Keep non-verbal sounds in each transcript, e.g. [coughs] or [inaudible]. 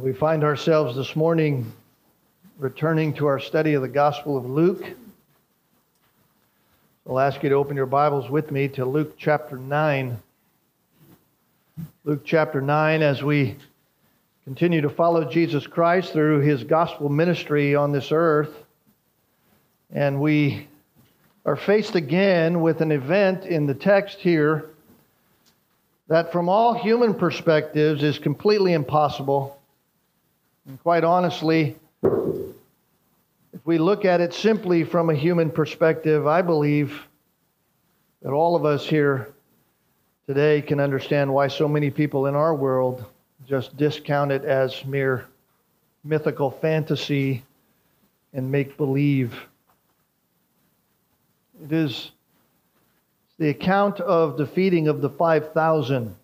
We find ourselves this morning returning to our study of the Gospel of Luke. I'll ask you to open your Bibles with me to Luke chapter 9. Luke chapter 9, as we continue to follow Jesus Christ through his gospel ministry on this earth. And we are faced again with an event in the text here that, from all human perspectives, is completely impossible and quite honestly, if we look at it simply from a human perspective, I believe that all of us here today can understand why so many people in our world just discount it as mere mythical fantasy and make believe. It is the account of the feeding of the 5,000.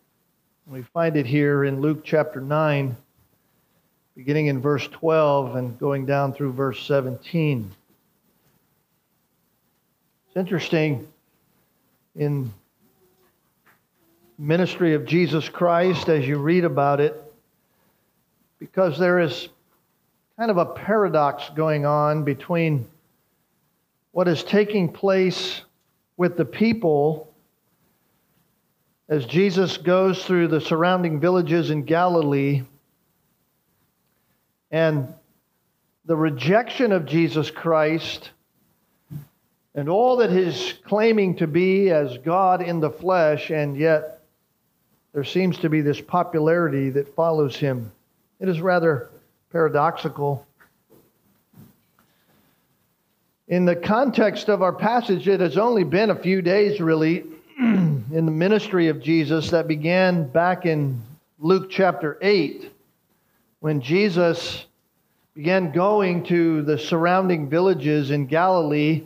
We find it here in Luke chapter 9 beginning in verse 12 and going down through verse 17. It's interesting in ministry of Jesus Christ as you read about it because there is kind of a paradox going on between what is taking place with the people as Jesus goes through the surrounding villages in Galilee and the rejection of Jesus Christ and all that he's claiming to be as God in the flesh, and yet there seems to be this popularity that follows him. It is rather paradoxical. In the context of our passage, it has only been a few days, really, [clears throat] in the ministry of Jesus that began back in Luke chapter 8 when Jesus began going to the surrounding villages in Galilee,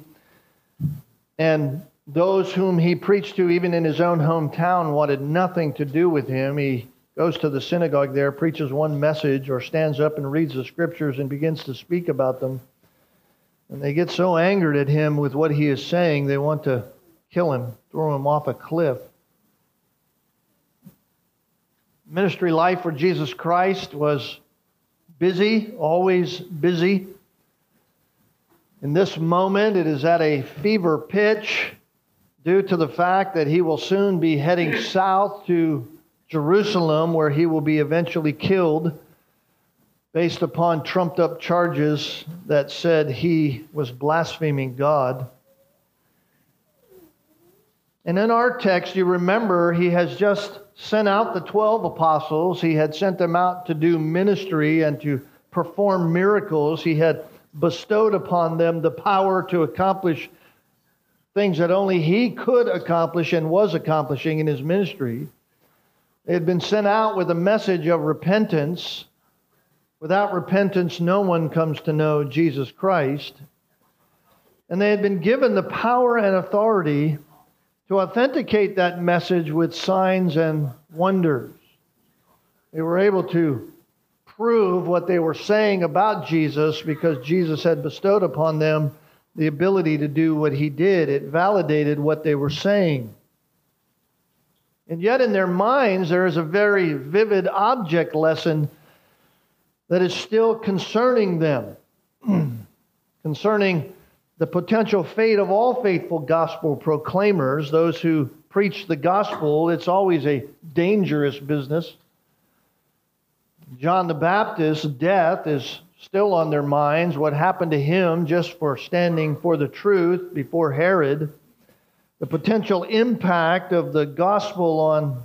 and those whom he preached to, even in his own hometown, wanted nothing to do with him. He goes to the synagogue there, preaches one message, or stands up and reads the scriptures and begins to speak about them. And they get so angered at him with what he is saying, they want to kill him, throw him off a cliff ministry life for Jesus Christ was busy, always busy. In this moment, it is at a fever pitch due to the fact that he will soon be heading south to Jerusalem, where he will be eventually killed based upon trumped up charges that said he was blaspheming God. And in our text, you remember he has just sent out the 12 apostles. He had sent them out to do ministry and to perform miracles. He had bestowed upon them the power to accomplish things that only he could accomplish and was accomplishing in his ministry. They had been sent out with a message of repentance. Without repentance, no one comes to know Jesus Christ. And they had been given the power and authority to authenticate that message with signs and wonders. They were able to prove what they were saying about Jesus because Jesus had bestowed upon them the ability to do what he did. It validated what they were saying. And yet, in their minds, there is a very vivid object lesson that is still concerning them, [clears throat] concerning the potential fate of all faithful gospel proclaimers, those who preach the gospel, it's always a dangerous business. John the Baptist's death is still on their minds. What happened to him just for standing for the truth before Herod. The potential impact of the gospel on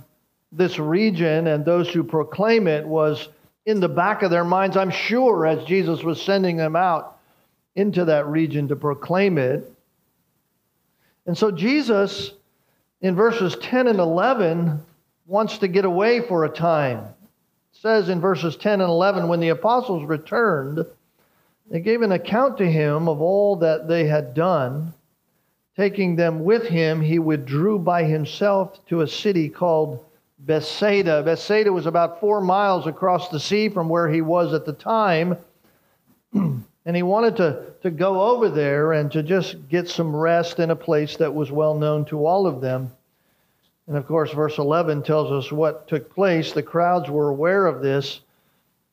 this region and those who proclaim it was in the back of their minds, I'm sure, as Jesus was sending them out into that region to proclaim it. And so Jesus, in verses 10 and 11, wants to get away for a time. It says in verses 10 and 11, when the apostles returned, they gave an account to him of all that they had done. Taking them with him, he withdrew by himself to a city called Bethsaida. Bethsaida was about four miles across the sea from where he was at the time. [clears throat] And he wanted to, to go over there and to just get some rest in a place that was well known to all of them. And of course, verse 11 tells us what took place. The crowds were aware of this,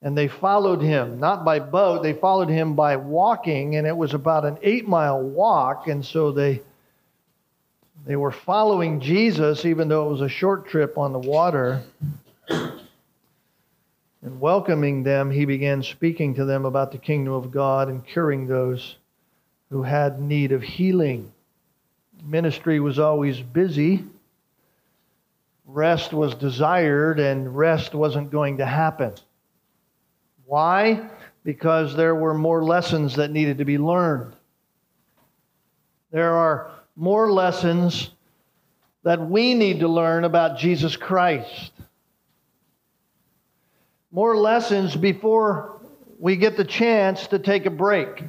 And they followed him, not by boat, they followed him by walking, and it was about an eight mile walk. And so they, they were following Jesus, even though it was a short trip on the water. And welcoming them, he began speaking to them about the kingdom of God and curing those who had need of healing. Ministry was always busy. Rest was desired, and rest wasn't going to happen. Why? Because there were more lessons that needed to be learned. There are more lessons that we need to learn about Jesus Christ. More lessons before we get the chance to take a break.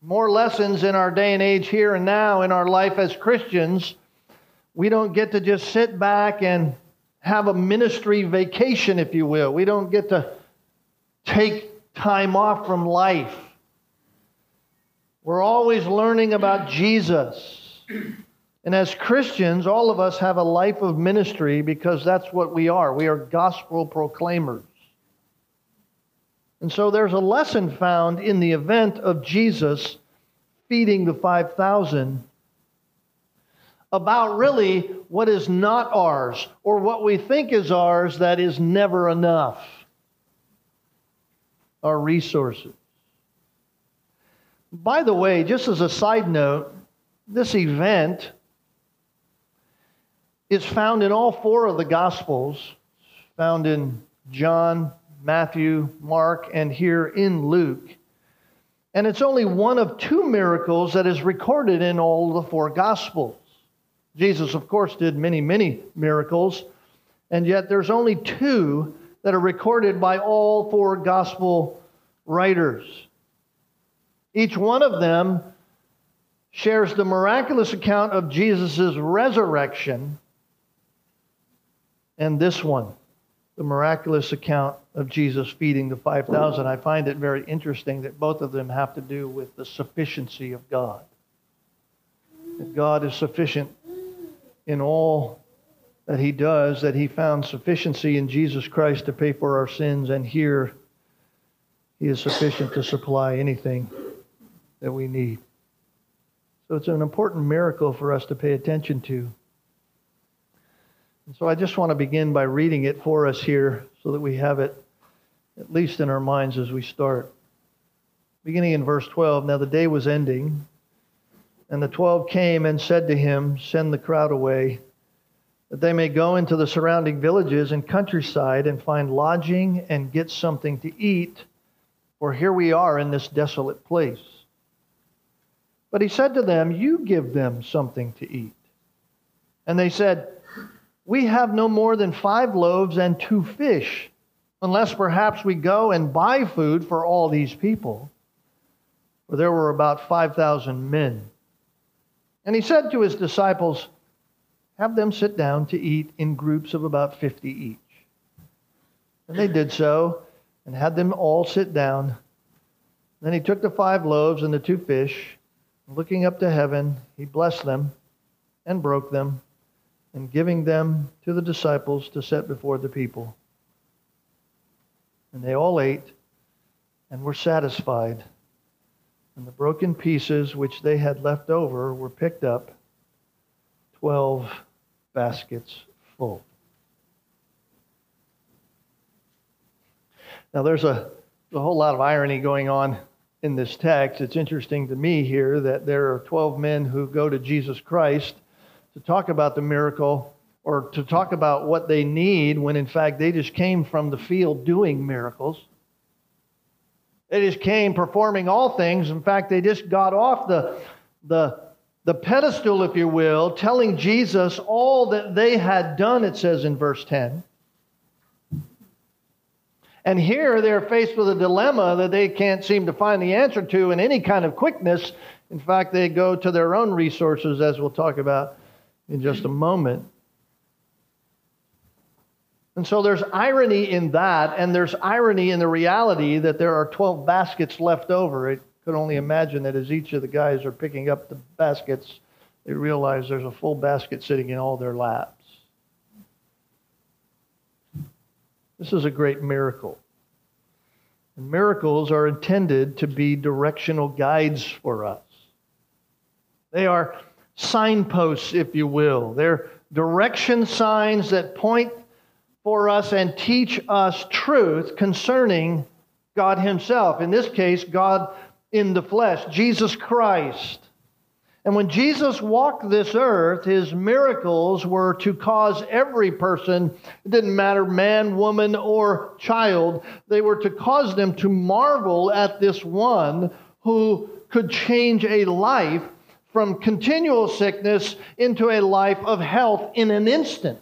More lessons in our day and age here and now in our life as Christians. We don't get to just sit back and have a ministry vacation, if you will. We don't get to take time off from life. We're always learning about Jesus. And as Christians, all of us have a life of ministry because that's what we are. We are gospel proclaimers. And so there's a lesson found in the event of Jesus feeding the 5,000 about really what is not ours or what we think is ours that is never enough our resources. By the way, just as a side note, this event is found in all four of the Gospels, found in John, Matthew, Mark, and here in Luke. And it's only one of two miracles that is recorded in all the four Gospels. Jesus, of course, did many, many miracles, and yet there's only two that are recorded by all four gospel writers. Each one of them shares the miraculous account of Jesus' resurrection, and this one, the miraculous account of Jesus feeding the 5,000. I find it very interesting that both of them have to do with the sufficiency of God. That God is sufficient in all that he does that he found sufficiency in Jesus Christ to pay for our sins, and here he is sufficient to supply anything that we need. So it's an important miracle for us to pay attention to. So I just want to begin by reading it for us here so that we have it at least in our minds as we start. Beginning in verse 12 Now the day was ending, and the twelve came and said to him, Send the crowd away that they may go into the surrounding villages and countryside and find lodging and get something to eat, for here we are in this desolate place. But he said to them, You give them something to eat. And they said, We have no more than five loaves and two fish, unless perhaps we go and buy food for all these people. For there were about 5,000 men. And he said to his disciples, have them sit down to eat in groups of about 50 each. And they did so and had them all sit down. Then he took the five loaves and the two fish, and looking up to heaven, he blessed them and broke them, and giving them to the disciples to set before the people. And they all ate and were satisfied. And the broken pieces which they had left over were picked up, twelve baskets full. Now, there's a, a whole lot of irony going on in this text. It's interesting to me here that there are 12 men who go to Jesus Christ to talk about the miracle or to talk about what they need when in fact they just came from the field doing miracles. They just came performing all things. In fact, they just got off the, the the pedestal, if you will, telling Jesus all that they had done, it says in verse 10. And here they're faced with a dilemma that they can't seem to find the answer to in any kind of quickness. In fact, they go to their own resources, as we'll talk about in just a moment. And so there's irony in that, and there's irony in the reality that there are 12 baskets left over. It could only imagine that as each of the guys are picking up the baskets, they realize there's a full basket sitting in all their laps. This is a great miracle. And miracles are intended to be directional guides for us. They are signposts, if you will. They're direction signs that point for us and teach us truth concerning God Himself. In this case, God in the flesh, Jesus Christ. And when Jesus walked this earth, his miracles were to cause every person, it didn't matter man, woman, or child, they were to cause them to marvel at this one who could change a life from continual sickness into a life of health in an instant.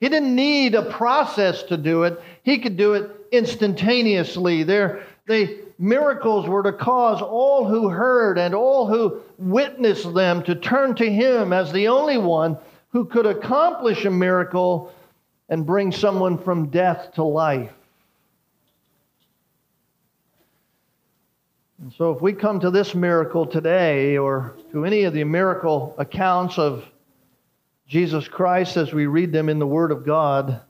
He didn't need a process to do it, he could do it instantaneously. There, they, miracles were to cause all who heard and all who witnessed them to turn to him as the only one who could accomplish a miracle and bring someone from death to life. And so, if we come to this miracle today, or to any of the miracle accounts of Jesus Christ as we read them in the Word of God,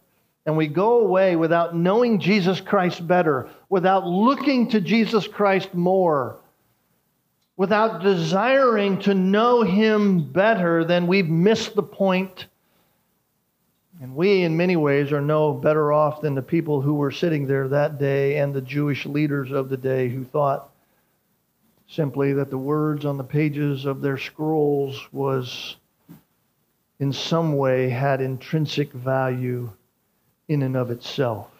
and we go away without knowing Jesus Christ better, without looking to Jesus Christ more, without desiring to know Him better, then we've missed the point. And we, in many ways, are no better off than the people who were sitting there that day and the Jewish leaders of the day who thought simply that the words on the pages of their scrolls was in some way had intrinsic value in and of itself.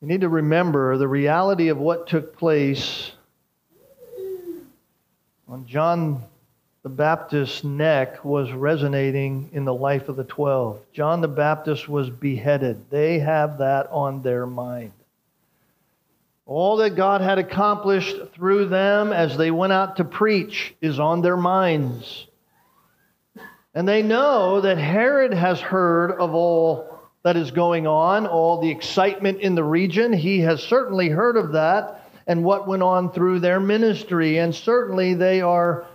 You need to remember the reality of what took place on John the Baptist's neck was resonating in the life of the twelve. John the Baptist was beheaded. They have that on their mind. All that God had accomplished through them as they went out to preach is on their minds. And they know that Herod has heard of all that is going on, all the excitement in the region. He has certainly heard of that and what went on through their ministry. And certainly they are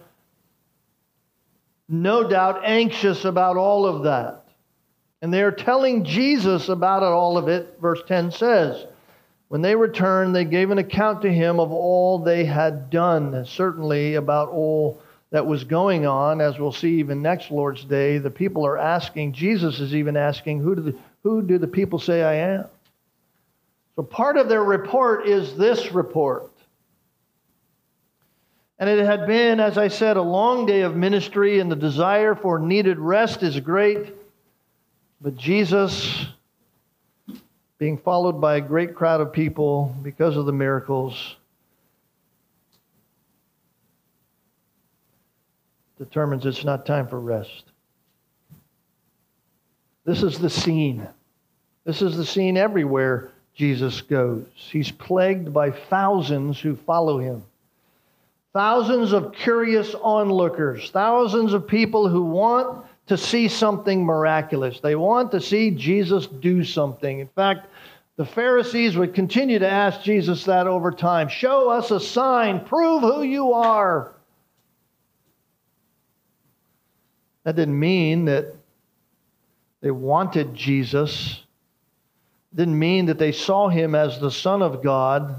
no doubt anxious about all of that. And they are telling Jesus about it, all of it, verse 10 says. When they returned, they gave an account to him of all they had done, certainly about all that was going on, as we'll see even next Lord's Day. The people are asking, Jesus is even asking, Who do the, who do the people say I am? So part of their report is this report. And it had been, as I said, a long day of ministry, and the desire for needed rest is great. But Jesus being followed by a great crowd of people because of the miracles, determines it's not time for rest. This is the scene. This is the scene everywhere Jesus goes. He's plagued by thousands who follow him. Thousands of curious onlookers, thousands of people who want to see something miraculous. They want to see Jesus do something. In fact, the Pharisees would continue to ask Jesus that over time Show us a sign, prove who you are. That didn't mean that they wanted Jesus. It didn't mean that they saw him as the Son of God.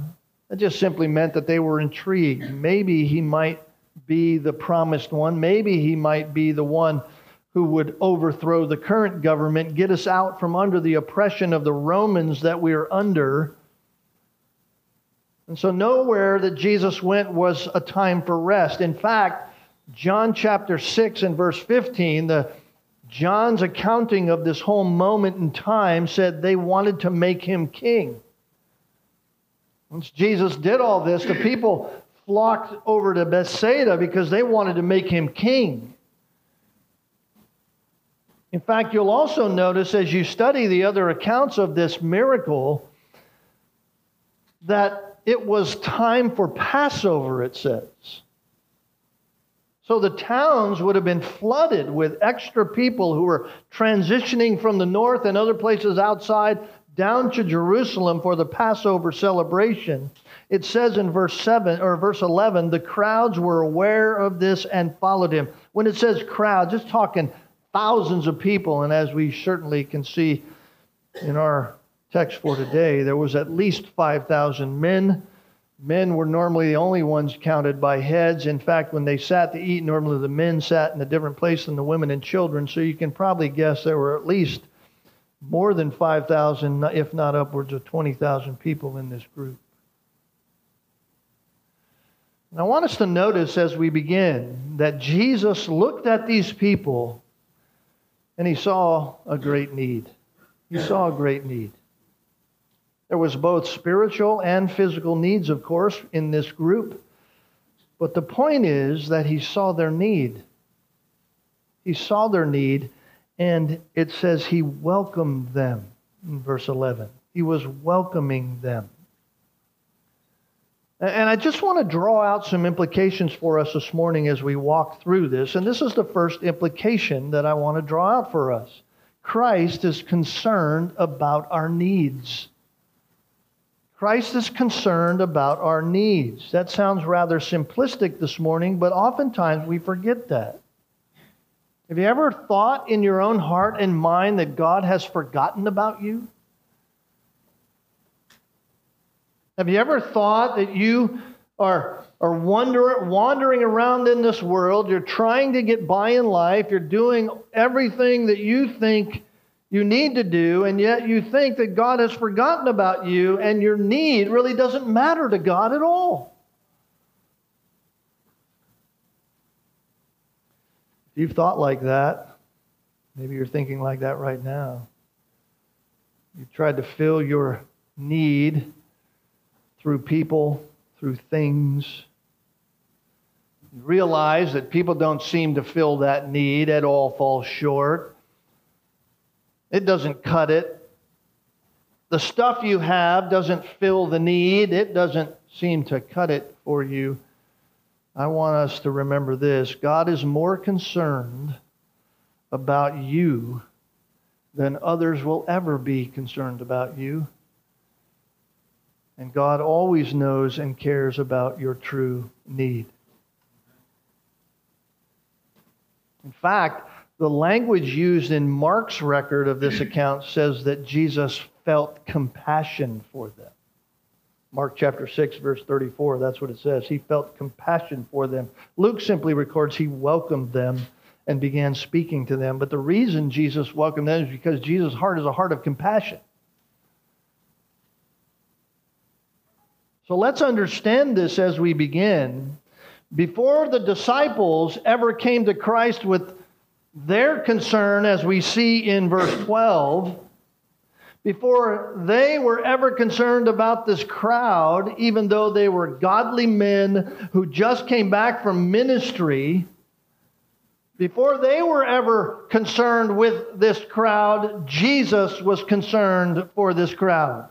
That just simply meant that they were intrigued. Maybe he might be the promised one. Maybe he might be the one who would overthrow the current government, get us out from under the oppression of the Romans that we are under. And so, nowhere that Jesus went was a time for rest. In fact, John chapter 6 and verse 15, the John's accounting of this whole moment in time said they wanted to make him king. Once Jesus did all this, the people flocked over to Bethsaida because they wanted to make him king. In fact, you'll also notice as you study the other accounts of this miracle that it was time for Passover, it says. So the towns would have been flooded with extra people who were transitioning from the north and other places outside down to Jerusalem for the Passover celebration. It says in verse 7 or verse 11, the crowds were aware of this and followed him. When it says crowd, just talking thousands of people. And as we certainly can see in our text for today, there was at least 5,000 men. Men were normally the only ones counted by heads. In fact, when they sat to eat, normally the men sat in a different place than the women and children. So you can probably guess there were at least more than 5,000, if not upwards of 20,000 people in this group. And I want us to notice as we begin that Jesus looked at these people and he saw a great need. He saw a great need. There was both spiritual and physical needs, of course, in this group. But the point is that he saw their need. He saw their need, and it says he welcomed them in verse 11. He was welcoming them. And I just want to draw out some implications for us this morning as we walk through this. And this is the first implication that I want to draw out for us Christ is concerned about our needs. Christ is concerned about our needs. That sounds rather simplistic this morning, but oftentimes we forget that. Have you ever thought in your own heart and mind that God has forgotten about you? Have you ever thought that you are, are wander, wandering around in this world? You're trying to get by in life. You're doing everything that you think you need to do, and yet you think that God has forgotten about you, and your need really doesn't matter to God at all. If you've thought like that, maybe you're thinking like that right now. You've tried to fill your need through people, through things. You realize that people don't seem to fill that need at all, fall short. It doesn't cut it. The stuff you have doesn't fill the need, it doesn't seem to cut it for you. I want us to remember this God is more concerned about you than others will ever be concerned about you. And God always knows and cares about your true need. In fact, the language used in Mark's record of this account says that Jesus felt compassion for them. Mark chapter 6, verse 34, that's what it says. He felt compassion for them. Luke simply records he welcomed them and began speaking to them. But the reason Jesus welcomed them is because Jesus' heart is a heart of compassion. So let's understand this as we begin. Before the disciples ever came to Christ with their concern, as we see in verse 12, before they were ever concerned about this crowd, even though they were godly men who just came back from ministry, before they were ever concerned with this crowd, Jesus was concerned for this crowd.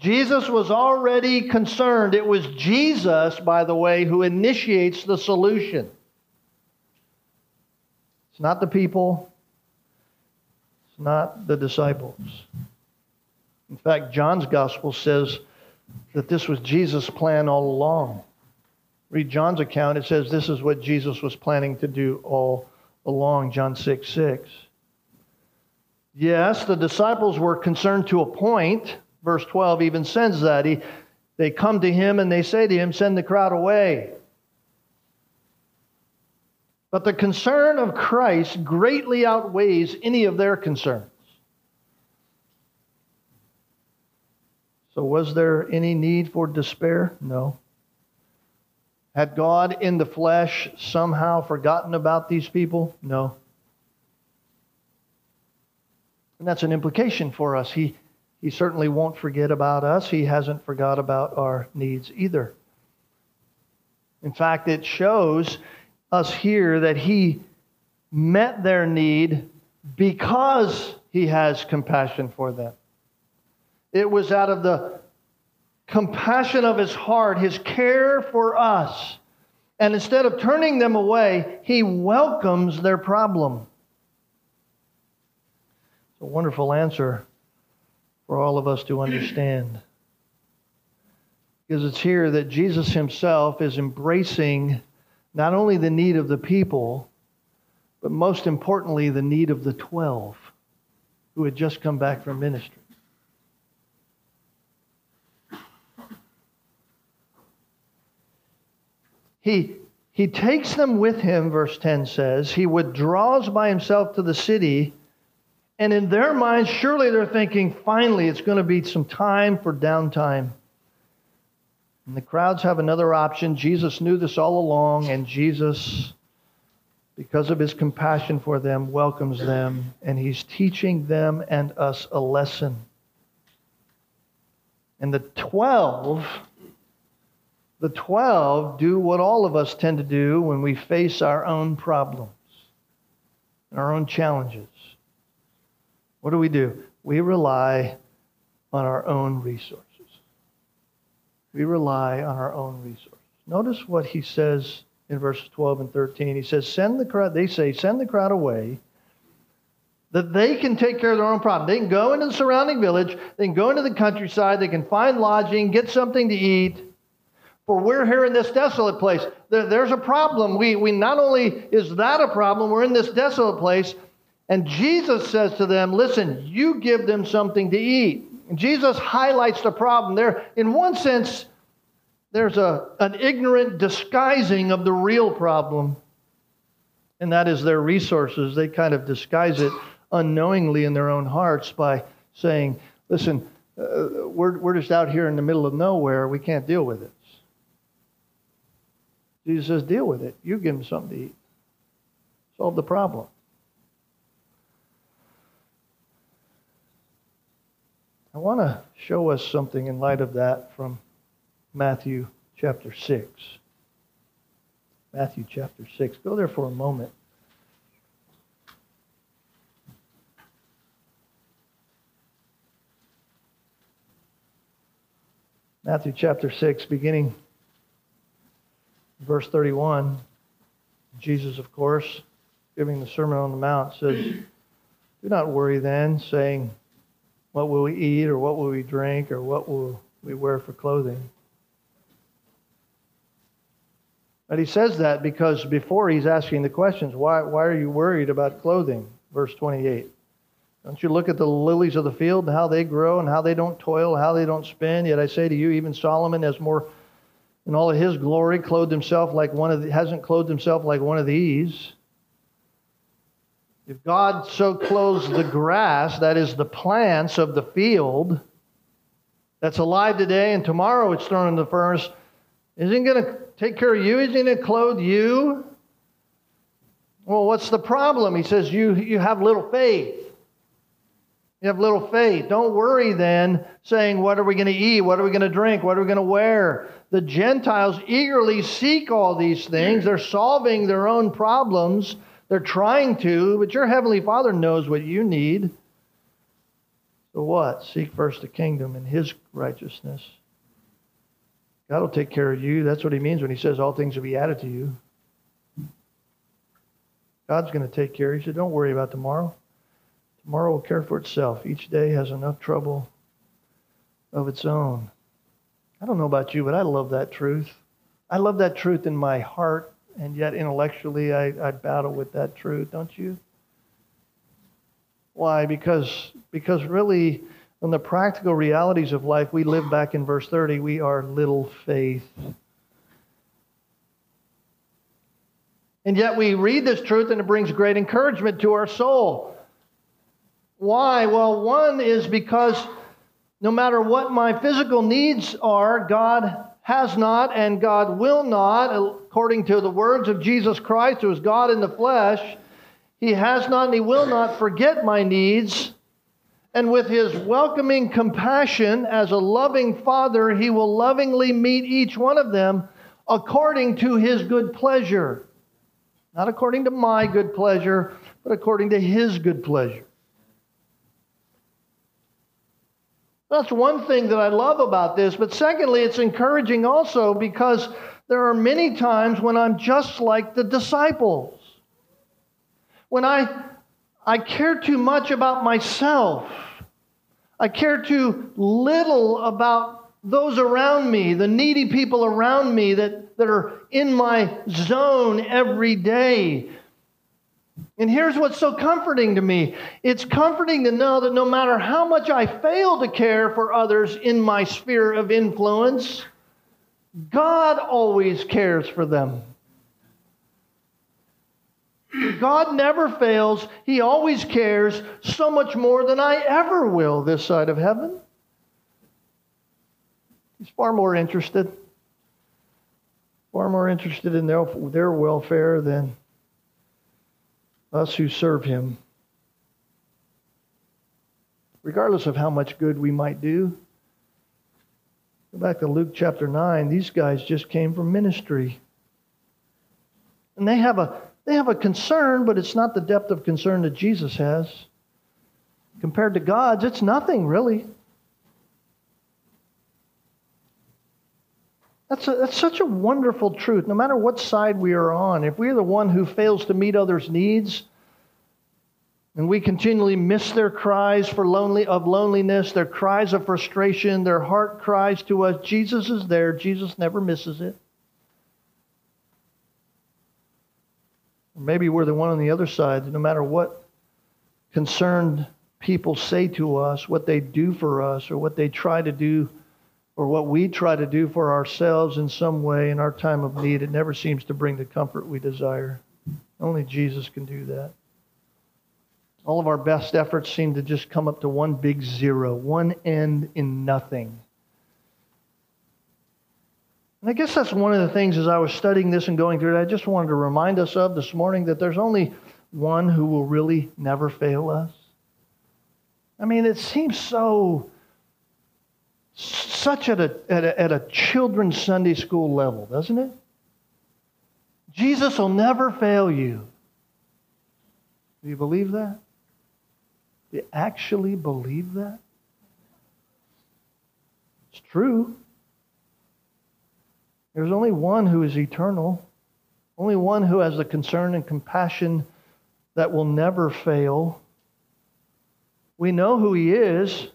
Jesus was already concerned. It was Jesus, by the way, who initiates the solution. It's not the people, it's not the disciples. In fact, John's gospel says that this was Jesus' plan all along. Read John's account, it says this is what Jesus was planning to do all along, John 6 6. Yes, the disciples were concerned to a point. Verse 12 even says that. He, they come to him and they say to him, Send the crowd away. But the concern of Christ greatly outweighs any of their concerns. So, was there any need for despair? No. Had God in the flesh somehow forgotten about these people? No. And that's an implication for us. He, he certainly won't forget about us. He hasn't forgot about our needs either. In fact, it shows us here that he met their need because he has compassion for them. It was out of the compassion of his heart, his care for us. And instead of turning them away, he welcomes their problem. It's a wonderful answer for all of us to understand. Because it's here that Jesus himself is embracing not only the need of the people, but most importantly, the need of the 12 who had just come back from ministry. He, he takes them with him, verse 10 says. He withdraws by himself to the city. And in their minds, surely they're thinking, finally, it's going to be some time for downtime. And the crowds have another option. Jesus knew this all along, and Jesus, because of his compassion for them, welcomes them, and he's teaching them and us a lesson. And the 12 the 12 do what all of us tend to do when we face our own problems, our own challenges. What do we do? We rely on our own resources. We rely on our own resources. Notice what he says in verses 12 and 13. He says, Send the crowd, they say, send the crowd away that they can take care of their own problem. They can go into the surrounding village, they can go into the countryside, they can find lodging, get something to eat for we're here in this desolate place. There, there's a problem. We, we not only is that a problem, we're in this desolate place. And Jesus says to them, Listen, you give them something to eat. And Jesus highlights the problem. There, in one sense, there's a, an ignorant disguising of the real problem, and that is their resources. They kind of disguise it unknowingly in their own hearts by saying, Listen, uh, we're, we're just out here in the middle of nowhere. We can't deal with it. Jesus says, deal with it. You give them something to eat. Solve the problem. I want to show us something in light of that from Matthew chapter 6. Matthew chapter 6. Go there for a moment. Matthew chapter 6, beginning verse 31, Jesus, of course, giving the Sermon on the Mount, says, Do not worry then, saying, What will we eat, or what will we drink, or what will we wear for clothing? But he says that because before he's asking the questions, why, why are you worried about clothing? Verse 28. Don't you look at the lilies of the field and how they grow and how they don't toil, how they don't spin? Yet I say to you, even Solomon has more in all of his glory, clothed himself like one of the, hasn't clothed himself like one of these. If God so clothes the grass, that is the plants of the field, that's alive today and tomorrow it's thrown in the furnace, isn't he going to take care of you? Isn't he going to clothe you? Well, what's the problem? He says, you, you have little faith. You have little faith. Don't worry then, saying, What are we going to eat? What are we going to drink? What are we going to wear? The Gentiles eagerly seek all these things. They're solving their own problems. They're trying to, but your Heavenly Father knows what you need. So what? Seek first the kingdom and His righteousness. God will take care of you. That's what He means when He says all things will be added to you. God's going to take care. Of you. He said, Don't worry about tomorrow. Tomorrow will care for itself. Each day has enough trouble of its own. I don't know about you, but I love that truth. I love that truth in my heart, and yet intellectually I, I battle with that truth, don't you? Why? Because, because really, in the practical realities of life, we live back in verse 30, we are little faith. And yet we read this truth and it brings great encouragement to our soul. Why? Well, one is because no matter what my physical needs are, God has not and God will not, according to the words of Jesus Christ, who is God in the flesh, He has not and He will not forget my needs. And with His welcoming compassion as a loving Father, He will lovingly meet each one of them according to His good pleasure. Not according to my good pleasure, but according to His good pleasure. That's one thing that I love about this. But secondly, it's encouraging also because there are many times when I'm just like the disciples. When I, I care too much about myself, I care too little about those around me, the needy people around me that, that are in my zone every day. And here's what's so comforting to me it's comforting to know that no matter how much I fail to care for others in my sphere of influence, God always cares for them. God never fails. He always cares so much more than I ever will this side of heaven. He's far more interested, far more interested in their, their welfare than us who serve him. Regardless of how much good we might do, go back to Luke chapter 9. These guys just came from ministry. And they have a they have a concern, but it's not the depth of concern that Jesus has. Compared to God's, it's nothing really. That's, a, that's such a wonderful truth, no matter what side we are on. If we're the one who fails to meet others' needs, and we continually miss their cries for lonely, of loneliness, their cries of frustration, their heart cries to us, Jesus is there. Jesus never misses it. Maybe we're the one on the other side, no matter what concerned people say to us, what they do for us, or what they try to do or what we try to do for ourselves in some way in our time of need, it never seems to bring the comfort we desire. Only Jesus can do that. All of our best efforts seem to just come up to one big zero, one end in nothing. And I guess that's one of the things as I was studying this and going through it, I just wanted to remind us of this morning that there's only one who will really never fail us. I mean, it seems so such at a, at a, at a children's Sunday school level, doesn't it? Jesus will never fail you. Do you believe that? You actually believe that? It's true. There's only one who is eternal, only one who has the concern and compassion that will never fail. We know who he is.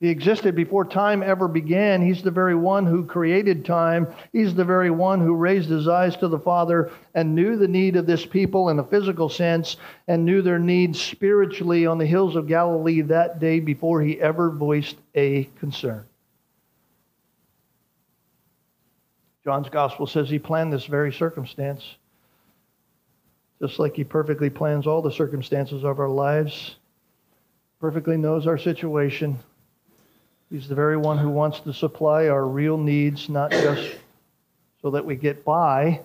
He existed before time ever began. He's the very one who created time. He's the very one who raised his eyes to the Father and knew the need of this people in a physical sense and knew their needs spiritually on the hills of Galilee that day before he ever voiced a concern. John's gospel says he planned this very circumstance, just like he perfectly plans all the circumstances of our lives, perfectly knows our situation He's the very one who wants to supply our real needs, not just so that we get by,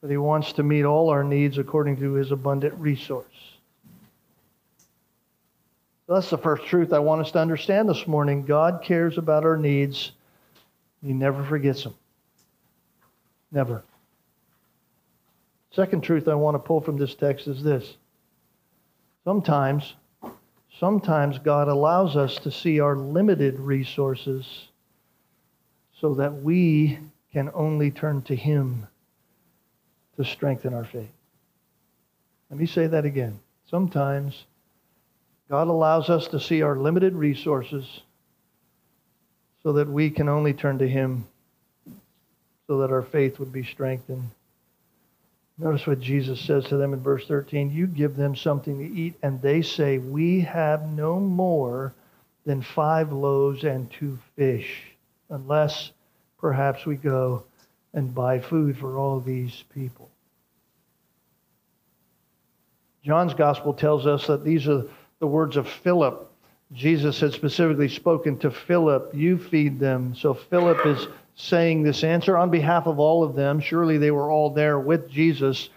but He wants to meet all our needs according to His abundant resource. So that's the first truth I want us to understand this morning. God cares about our needs, He never forgets them. Never. Second truth I want to pull from this text is this. Sometimes Sometimes God allows us to see our limited resources so that we can only turn to Him to strengthen our faith. Let me say that again. Sometimes God allows us to see our limited resources so that we can only turn to Him so that our faith would be strengthened. Notice what Jesus says to them in verse 13 You give them something to eat, and they say, We have no more than five loaves and two fish, unless perhaps we go and buy food for all these people. John's gospel tells us that these are the words of Philip. Jesus had specifically spoken to Philip, You feed them. So Philip is saying this answer on behalf of all of them. Surely they were all there with Jesus.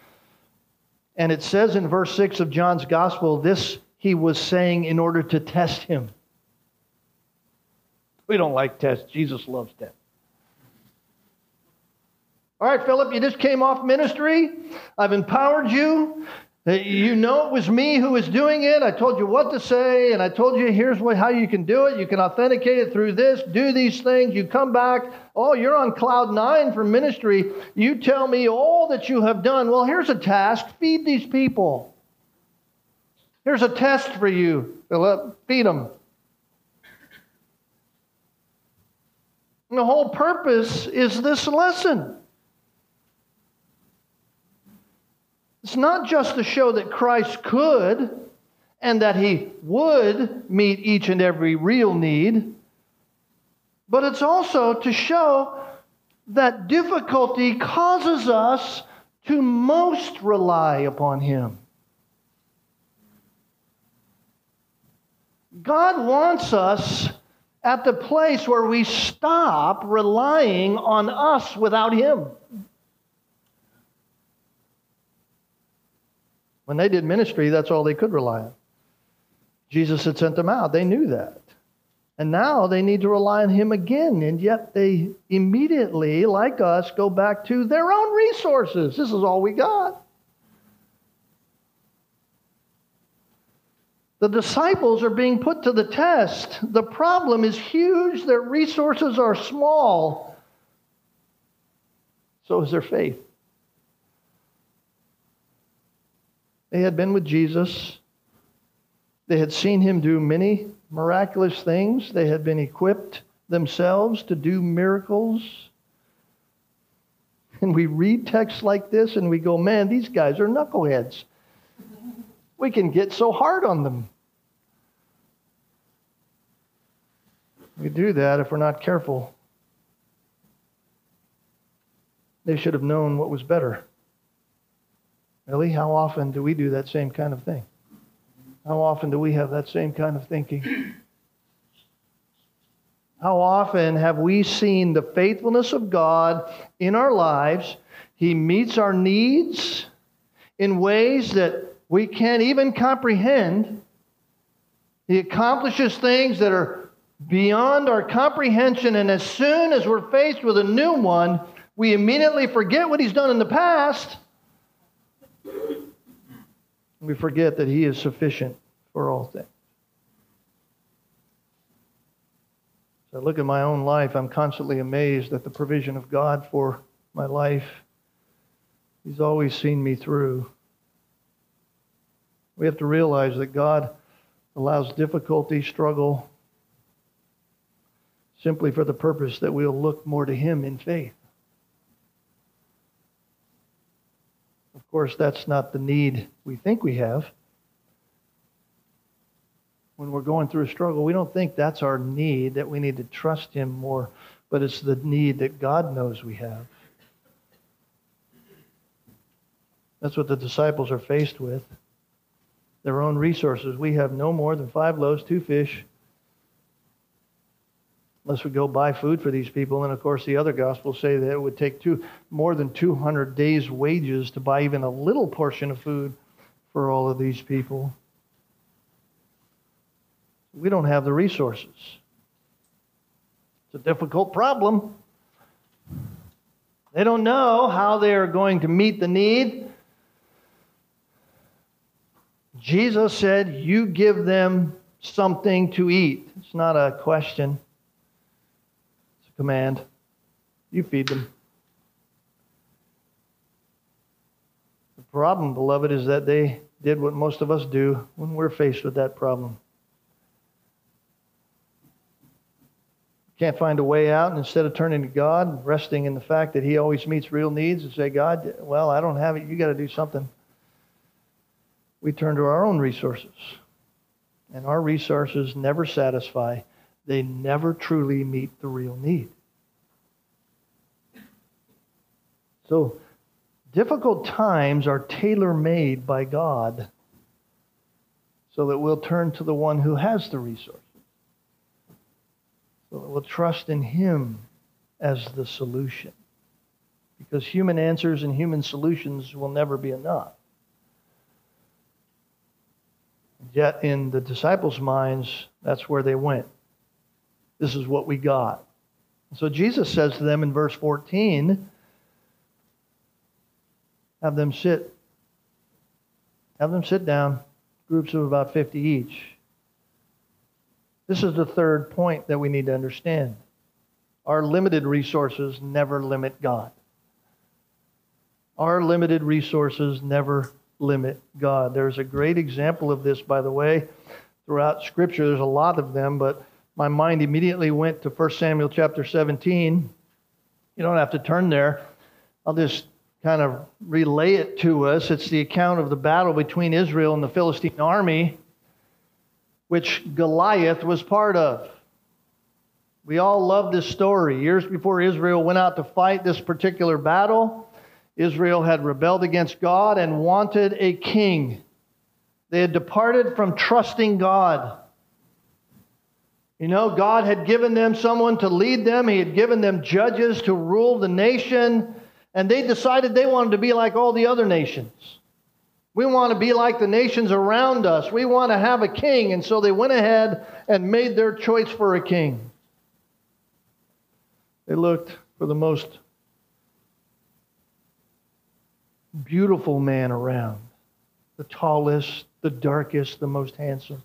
And it says in verse 6 of John's gospel, this he was saying in order to test him. We don't like tests. Jesus loves tests. All right, Philip, you just came off ministry. I've empowered you. You know it was me who was doing it. I told you what to say, and I told you here's what, how you can do it. You can authenticate it through this, do these things. You come back. Oh, you're on cloud nine for ministry. You tell me all that you have done. Well, here's a task feed these people. Here's a test for you, Philip. Feed them. And the whole purpose is this lesson. It's not just to show that Christ could and that he would meet each and every real need, but it's also to show that difficulty causes us to most rely upon him. God wants us at the place where we stop relying on us without him. When they did ministry, that's all they could rely on. Jesus had sent them out. They knew that. And now they need to rely on him again. And yet they immediately, like us, go back to their own resources. This is all we got. The disciples are being put to the test. The problem is huge, their resources are small. So is their faith. They had been with Jesus. They had seen him do many miraculous things. They had been equipped themselves to do miracles. And we read texts like this and we go, man, these guys are knuckleheads. We can get so hard on them. We do that if we're not careful. They should have known what was better. Really? How often do we do that same kind of thing? How often do we have that same kind of thinking? How often have we seen the faithfulness of God in our lives? He meets our needs in ways that we can't even comprehend. He accomplishes things that are beyond our comprehension, and as soon as we're faced with a new one, we immediately forget what He's done in the past we forget that He is sufficient for all things. So I look at my own life, I'm constantly amazed at the provision of God for my life. He's always seen me through. We have to realize that God allows difficulty, struggle, simply for the purpose that we'll look more to Him in faith. Course, that's not the need we think we have. When we're going through a struggle, we don't think that's our need, that we need to trust Him more, but it's the need that God knows we have. That's what the disciples are faced with their own resources. We have no more than five loaves, two fish, unless we go buy food for these people. And of course, the other gospels say that it would take two, more than 200 days' wages to buy even a little portion of food for all of these people. We don't have the resources. It's a difficult problem. They don't know how they are going to meet the need. Jesus said, You give them something to eat. It's not a question command. You feed them. The problem, beloved, is that they did what most of us do when we're faced with that problem. Can't find a way out, and instead of turning to God, resting in the fact that He always meets real needs, and say, God, well, I don't have it, you got to do something. We turn to our own resources. And our resources never satisfy they never truly meet the real need. So, difficult times are tailor made by God so that we'll turn to the one who has the resources. So that we'll trust in Him as the solution. Because human answers and human solutions will never be enough. Yet, in the disciples' minds, that's where they went. This is what we got. So Jesus says to them in verse 14, have them sit. Have them sit down, groups of about 50 each. This is the third point that we need to understand. Our limited resources never limit God. Our limited resources never limit God. There's a great example of this, by the way, throughout Scripture. There's a lot of them, but my mind immediately went to 1 Samuel chapter 17. You don't have to turn there. I'll just kind of relay it to us. It's the account of the battle between Israel and the Philistine army, which Goliath was part of. We all love this story. Years before Israel went out to fight this particular battle, Israel had rebelled against God and wanted a king. They had departed from trusting God. You know, God had given them someone to lead them, He had given them judges to rule the nation, and they decided they wanted to be like all the other nations. We want to be like the nations around us. We want to have a king. And so they went ahead and made their choice for a king. They looked for the most beautiful man around, the tallest, the darkest, the most handsome.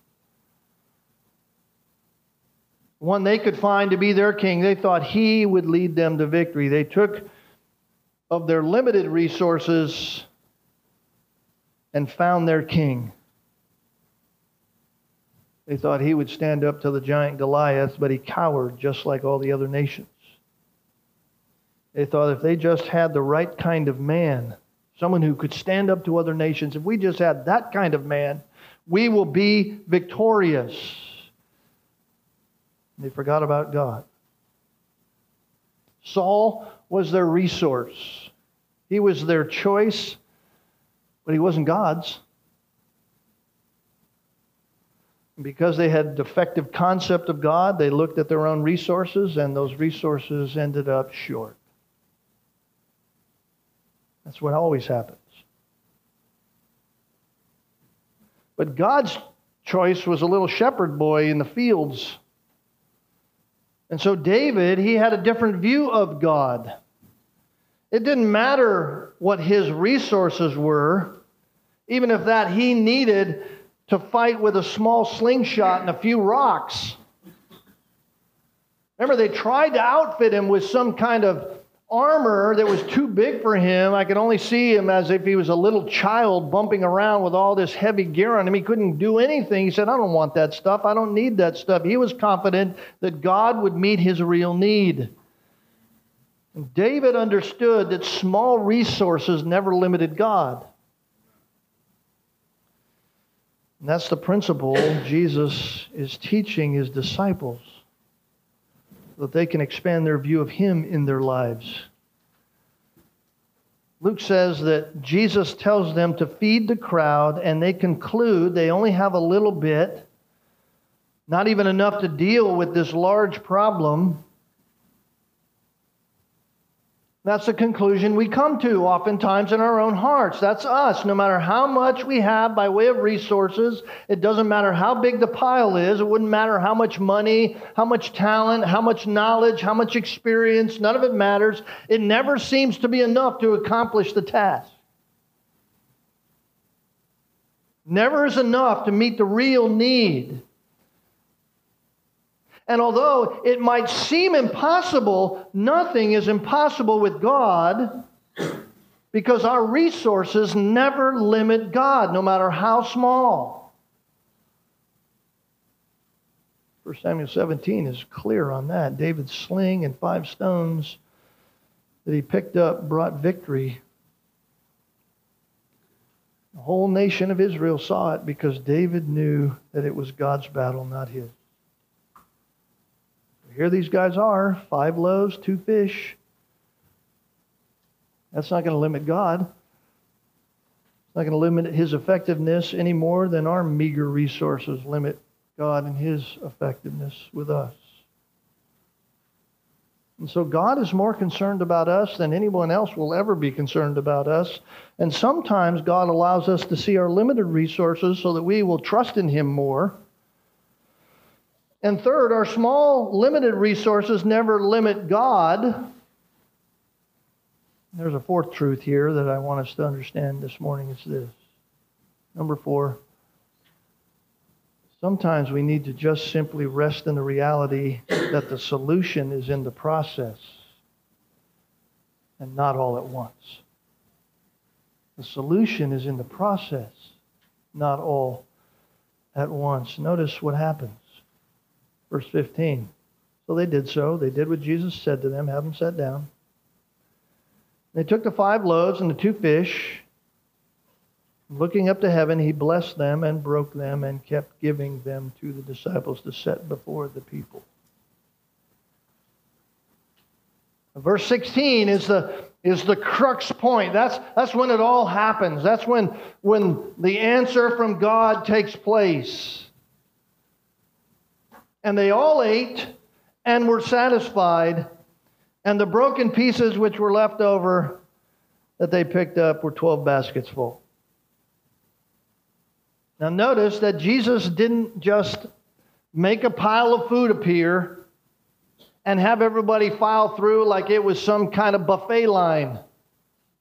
One they could find to be their king. They thought he would lead them to victory. They took of their limited resources and found their king. They thought he would stand up to the giant Goliath, but he cowered just like all the other nations. They thought if they just had the right kind of man, someone who could stand up to other nations, if we just had that kind of man, we will be victorious. They forgot about God. Saul was their resource. He was their choice, but he wasn't God's. Because they had defective concept of God, they looked at their own resources, and those resources ended up short. That's what always happens. But God's choice was a little shepherd boy in the fields. And so David, he had a different view of God. It didn't matter what his resources were, even if that he needed to fight with a small slingshot and a few rocks. Remember, they tried to outfit him with some kind of armor that was too big for him. I could only see him as if he was a little child bumping around with all this heavy gear on him. He couldn't do anything. He said, I don't want that stuff. I don't need that stuff. He was confident that God would meet his real need. David understood that small resources never limited God. And that's the principle Jesus is teaching his disciples that they can expand their view of him in their lives. Luke says that Jesus tells them to feed the crowd, and they conclude they only have a little bit, not even enough to deal with this large problem. That's the conclusion we come to oftentimes in our own hearts. That's us. No matter how much we have by way of resources, it doesn't matter how big the pile is, it wouldn't matter how much money, how much talent, how much knowledge, how much experience, none of it matters. It never seems to be enough to accomplish the task. Never is enough to meet the real need. And although it might seem impossible, nothing is impossible with God because our resources never limit God, no matter how small. 1 Samuel 17 is clear on that. David's sling and five stones that he picked up brought victory. The whole nation of Israel saw it because David knew that it was God's battle, not his. Here these guys are five loaves, two fish. That's not going to limit God. It's not going to limit his effectiveness any more than our meager resources limit God and his effectiveness with us. And so God is more concerned about us than anyone else will ever be concerned about us. And sometimes God allows us to see our limited resources so that we will trust in him more and third, our small, limited resources never limit God. There's a fourth truth here that I want us to understand this morning. It's this. Number four. Sometimes we need to just simply rest in the reality that the solution is in the process and not all at once. The solution is in the process, not all at once. Notice what happens. Verse 15. So they did so. They did what Jesus said to them, have them set down. They took the five loaves and the two fish. Looking up to heaven, he blessed them and broke them and kept giving them to the disciples to set before the people. Verse 16 is the, is the crux point. That's, that's when it all happens. That's when, when the answer from God takes place. And they all ate and were satisfied, and the broken pieces which were left over that they picked up were 12 baskets full. Now, notice that Jesus didn't just make a pile of food appear and have everybody file through like it was some kind of buffet line.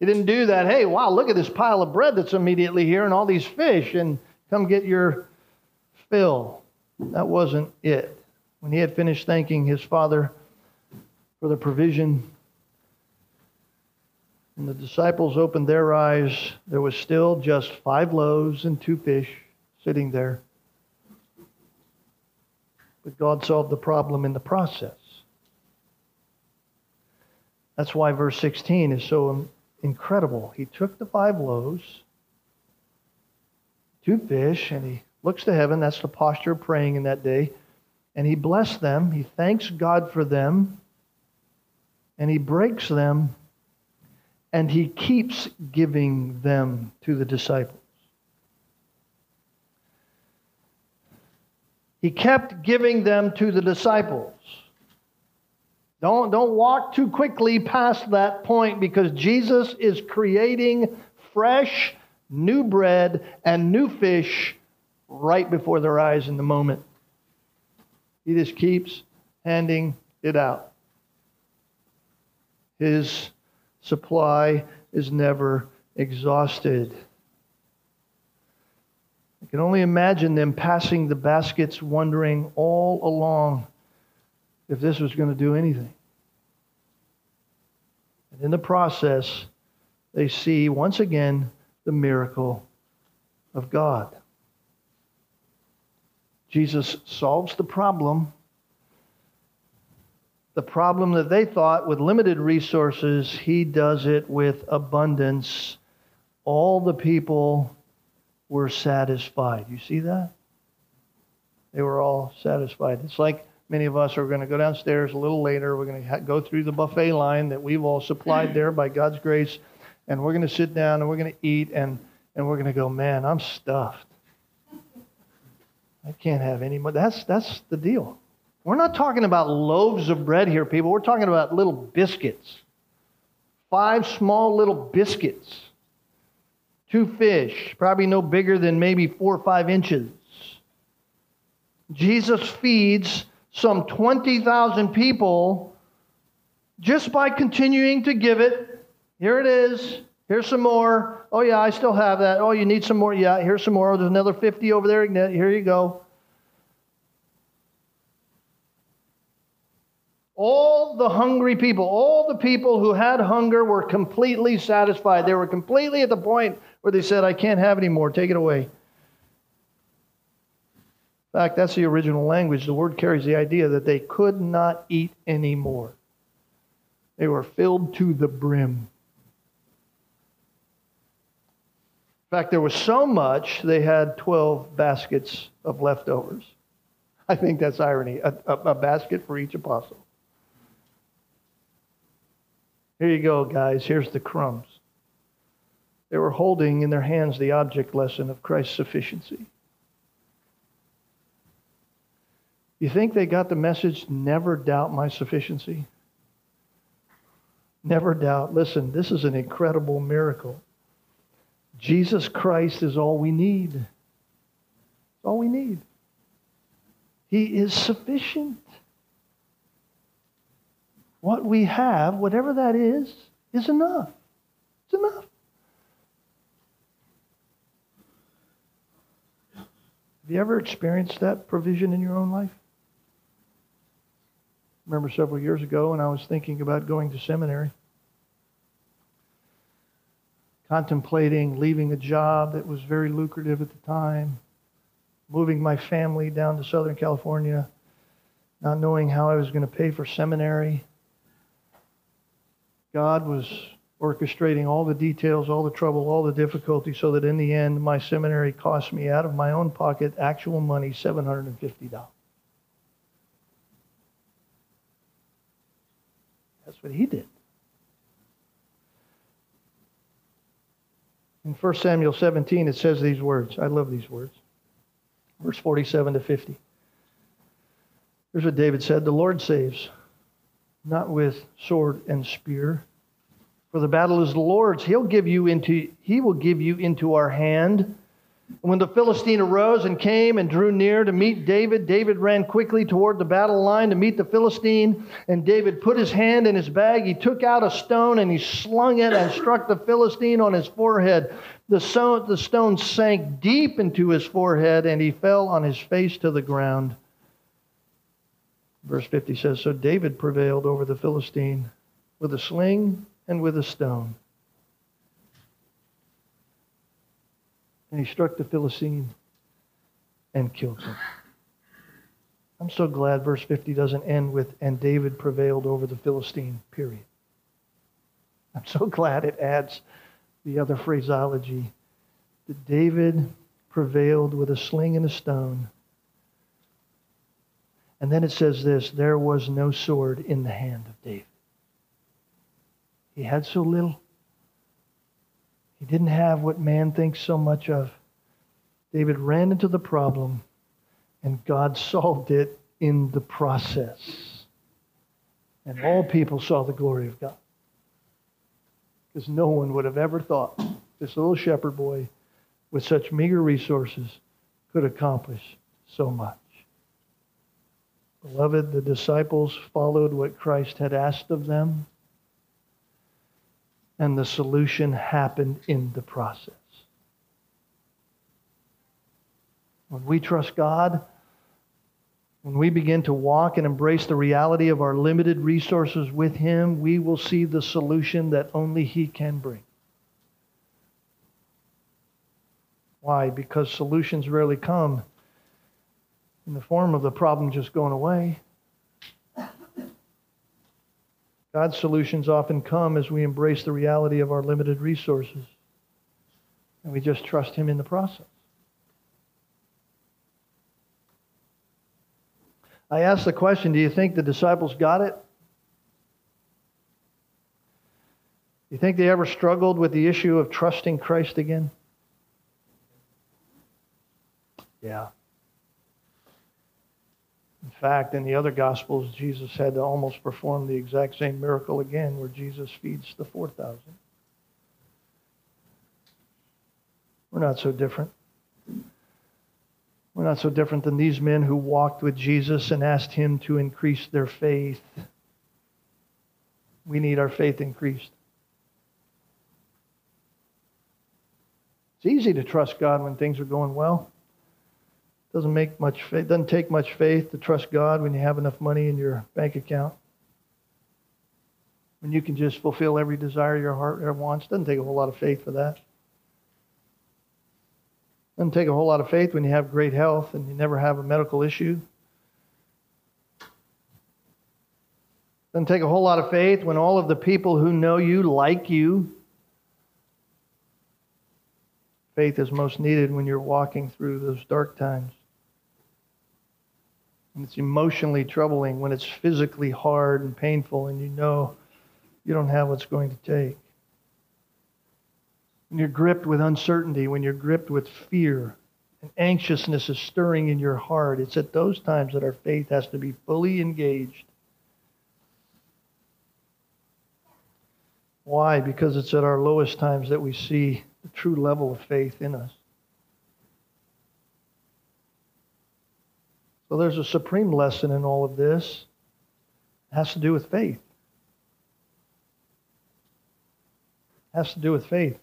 He didn't do that. Hey, wow, look at this pile of bread that's immediately here and all these fish, and come get your fill. That wasn't it. When he had finished thanking his father for the provision, and the disciples opened their eyes, there was still just five loaves and two fish sitting there. But God solved the problem in the process. That's why verse 16 is so incredible. He took the five loaves, two fish, and he looks to heaven. That's the posture of praying in that day. And he blessed them. He thanks God for them. And he breaks them. And he keeps giving them to the disciples. He kept giving them to the disciples. Don't, don't walk too quickly past that point because Jesus is creating fresh, new bread and new fish right before their eyes in the moment. He just keeps handing it out. His supply is never exhausted. I can only imagine them passing the baskets, wondering all along if this was going to do anything. And in the process, they see once again the miracle of God. Jesus solves the problem. The problem that they thought with limited resources, he does it with abundance. All the people were satisfied. You see that? They were all satisfied. It's like many of us are going to go downstairs a little later. We're going to go through the buffet line that we've all supplied there by God's grace, and we're going to sit down and we're going to eat, and, and we're going to go, man, I'm stuffed. I can't have any more. That's, that's the deal. We're not talking about loaves of bread here, people. We're talking about little biscuits. Five small little biscuits. Two fish, probably no bigger than maybe four or five inches. Jesus feeds some 20,000 people just by continuing to give it. Here it is. Here's some more. Oh, yeah, I still have that. Oh, you need some more. Yeah, here's some more. Oh, there's another 50 over there. Here you go. All the hungry people, all the people who had hunger were completely satisfied. They were completely at the point where they said, I can't have any more. Take it away. In fact, that's the original language. The word carries the idea that they could not eat anymore. They were filled to the brim. In fact, there was so much, they had 12 baskets of leftovers. I think that's irony a, a, a, basket for each apostle. Here you go, guys. Here's the crumbs. They were holding in their hands the object lesson of Christ's sufficiency. You think they got the message, never doubt my sufficiency? Never doubt. Listen, this is an incredible miracle. Jesus Christ is all we need. It's all we need. He is sufficient. What we have, whatever that is, is enough. It's enough. Have you ever experienced that provision in your own life? I remember several years ago when I was thinking about going to seminary contemplating leaving a job that was very lucrative at the time, moving my family down to Southern California, not knowing how I was going to pay for seminary. God was orchestrating all the details, all the trouble, all the difficulty, so that in the end, my seminary cost me out of my own pocket actual money $750. That's what he did. In 1 Samuel 17, it says these words. I love these words. Verse 47 to 50. Here's what David said The Lord saves, not with sword and spear. For the battle is the Lord's. He'll give you into, he will give you into our hand when the Philistine arose and came and drew near to meet David, David ran quickly toward the battle line to meet the Philistine. And David put his hand in his bag. He took out a stone and he slung it and struck the Philistine on his forehead. The stone, the stone sank deep into his forehead and he fell on his face to the ground. Verse 50 says So David prevailed over the Philistine with a sling and with a stone. And he struck the Philistine and killed him. I'm so glad verse 50 doesn't end with, and David prevailed over the Philistine, period. I'm so [laughs] glad it adds the other phraseology that David prevailed with a sling and a stone. And then it says this there was no sword in the hand of David. He had so little, he didn't have what man thinks so much of. David ran into the problem, and God [laughs] solved it in the process. And all people saw the glory of God. Because no one would have ever thought this little shepherd boy with such meager resources could accomplish so much. Beloved, the disciples followed what Christ had asked of them and the solution happened in the process. When we trust God, when we begin to walk and embrace the reality of our limited resources with Him, we will see the solution that only He can bring. Why? Because solutions rarely come in the form of the problem just going away. God's solutions often come as we embrace the reality of our limited resources and we just trust Him in the process. I asked the question do you think the disciples got it? Do you think they ever struggled with the issue of trusting Christ again? Yeah. Fact, in the other Gospels, Jesus had to almost perform the exact same miracle again where Jesus feeds the 4,000. We're not so different. We're not so different than these men who walked with Jesus and asked him to increase their faith. We need our faith increased. It's easy to trust God when things are going well. Doesn't make much faith, doesn't take much faith to trust God when you have enough money in your bank account. When you can just fulfill every desire your heart ever wants. Doesn't take a whole lot of faith for that. Doesn't take a whole lot of faith when you have great health and you never have a medical issue. Doesn't take a whole lot of faith when all of the people who know you like you. Faith is most needed when you're walking through those dark times when it's emotionally troubling, when it's physically hard and painful, and you know you don't have what's going to take. When you're gripped with uncertainty, when you're gripped with fear, and anxiousness is stirring in your heart, it's at those times that our faith has to be fully engaged. Why? Because it's at our lowest times that we see the true level of faith in us. So there's a supreme lesson in all of this. It has to do with faith. It has to do with faith.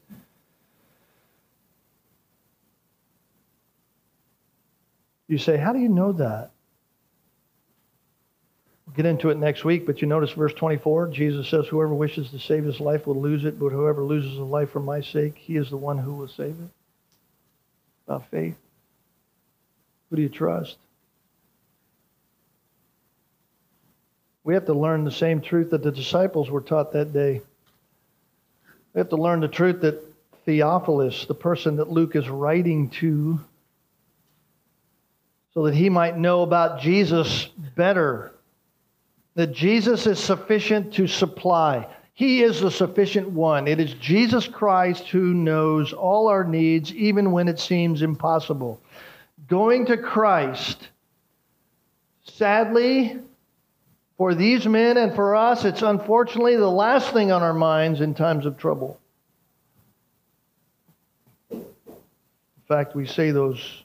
You say, How do you know that? Get into it next week, but you notice verse 24 Jesus says, Whoever wishes to save his life will lose it, but whoever loses a life for my sake, he is the one who will save it. About faith. Who do you trust? We have to learn the same truth that the disciples were taught that day. We have to learn the truth that Theophilus, the person that Luke is writing to, so that he might know about Jesus better, that Jesus is sufficient to supply. He is the sufficient one. It is Jesus Christ who knows all our needs, even when it seems impossible. Going to Christ, sadly, for these men and for us, it's unfortunately the last thing on our minds in times of trouble. In fact, we say those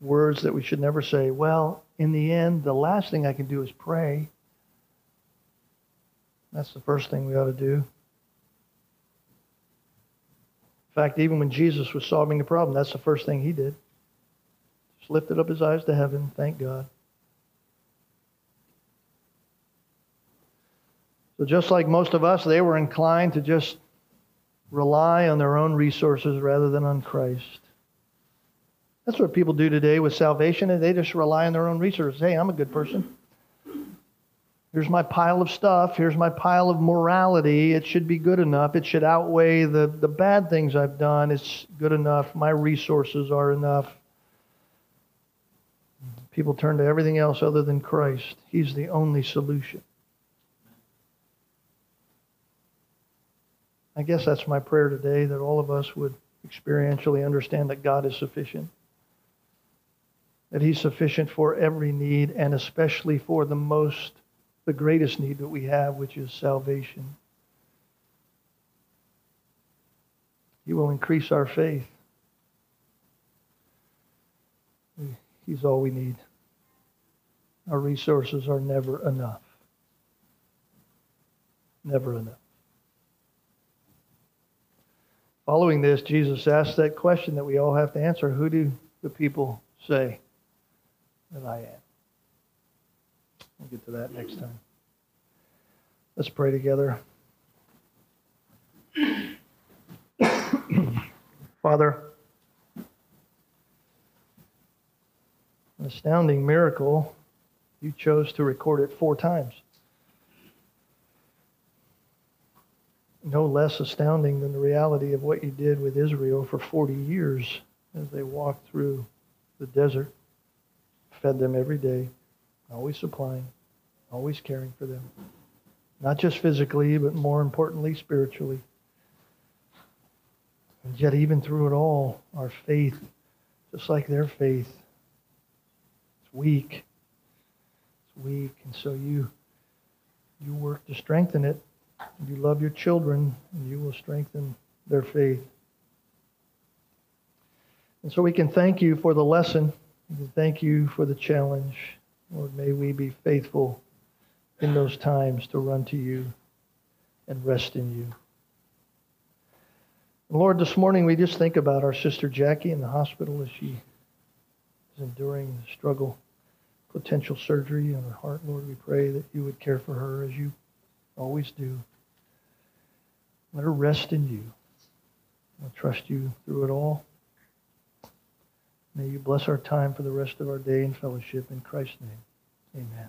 words that we should never say. Well, in the end, the last thing I can do is pray. That's the first thing we ought to do. In fact, even when Jesus was solving the problem, that's the first thing he did. Just lifted up his eyes to heaven, thank God. So, just like most of us, they were inclined to just rely on their own resources rather than on Christ. That's what people do today with salvation, and they just rely on their own resources. Hey, I'm a good person. Here's my pile of stuff. Here's my pile of morality. It should be good enough. It should outweigh the, the bad things I've done. It's good enough. My resources are enough. People turn to everything else other than Christ. He's the only solution. I guess that's my prayer today that all of us would experientially understand that God is sufficient. That He's sufficient for every need and especially for the most, the greatest need that we have, which is salvation. He will increase our faith. He's all we need. Our resources are never enough. Never enough. Following this, Jesus asked that question that we all have to answer Who do the people say that I am? We'll get to that next time. Let's pray together. [coughs] Father, an astounding miracle. You chose to record it four times. no less astounding than the reality of what you did with Israel for 40 years as they walked through the desert, fed them every day, always supplying, always caring for them. Not just physically, but more importantly, spiritually. And yet, even through it all, our faith, just like their faith, it's weak. It's weak. And so you, you work to strengthen it you love your children, and you will strengthen their faith. And so we can thank you for the lesson. We can thank you for the challenge. Lord, may we be faithful in those times to run to you and rest in you. Lord, this morning we just think about our sister Jackie in the hospital as she is enduring the struggle, potential surgery on her heart. Lord, we pray that you would care for her as you always do. Let her rest in you. I'll trust you through it all. May you bless our time for the rest of our day in fellowship. In Christ's name, amen.